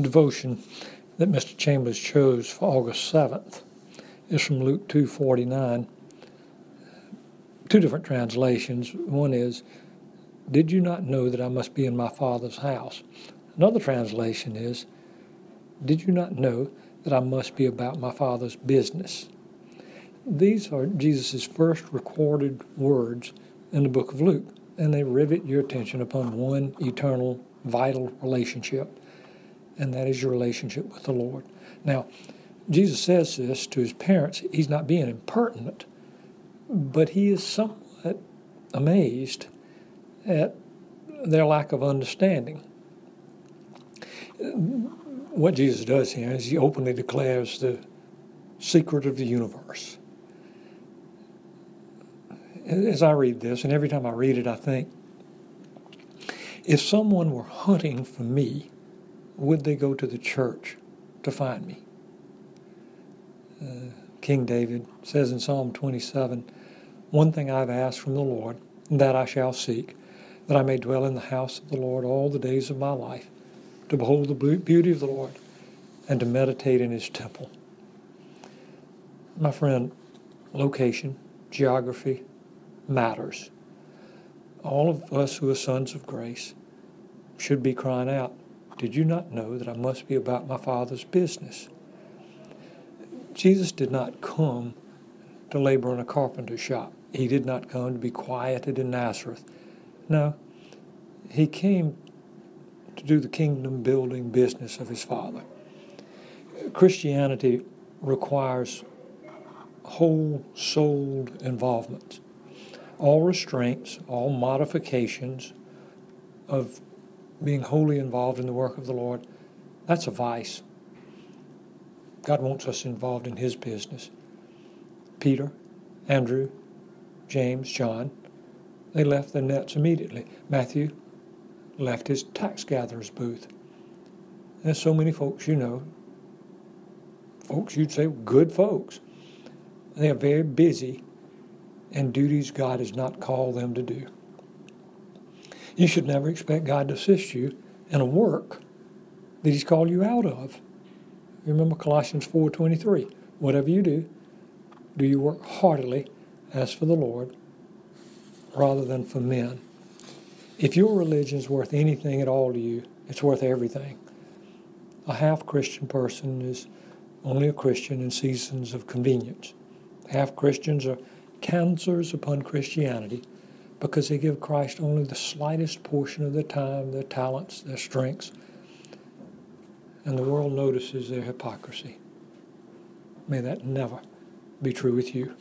devotion that Mr. Chambers chose for August 7th is from Luke 2:49. Two different translations. One is, "Did you not know that I must be in my Father's house?" Another translation is, "Did you not know that I must be about my Father's business?" These are Jesus' first recorded words in the book of Luke, and they rivet your attention upon one eternal, vital relationship, and that is your relationship with the Lord. Now, Jesus says this to his parents. He's not being impertinent, but he is somewhat amazed at their lack of understanding. What Jesus does here is he openly declares the secret of the universe as I read this, and every time I read it, I think, if someone were hunting for me, would they go to the church to find me? Uh, King David says in Psalm 27 One thing I've asked from the Lord, that I shall seek, that I may dwell in the house of the Lord all the days of my life, to behold the beauty of the Lord and to meditate in his temple. My friend, location, geography, matters. All of us who are sons of grace should be crying out, Did you not know that I must be about my Father's business? Jesus did not come to labor in a carpenter shop. He did not come to be quieted in Nazareth. No, he came to do the kingdom building business of his Father. Christianity requires whole souled involvement all restraints, all modifications of being wholly involved in the work of the Lord, that's a vice. God wants us involved in His business. Peter, Andrew, James, John, they left their nets immediately. Matthew left his tax gatherer's booth. There's so many folks you know, folks you'd say good folks. They are very busy and duties God has not called them to do. You should never expect God to assist you in a work that He's called you out of. Remember Colossians 4:23. Whatever you do, do you work heartily as for the Lord rather than for men. If your religion is worth anything at all to you, it's worth everything. A half Christian person is only a Christian in seasons of convenience. Half Christians are cancers upon Christianity because they give Christ only the slightest portion of their time, their talents, their strengths, and the world notices their hypocrisy. May that never be true with you.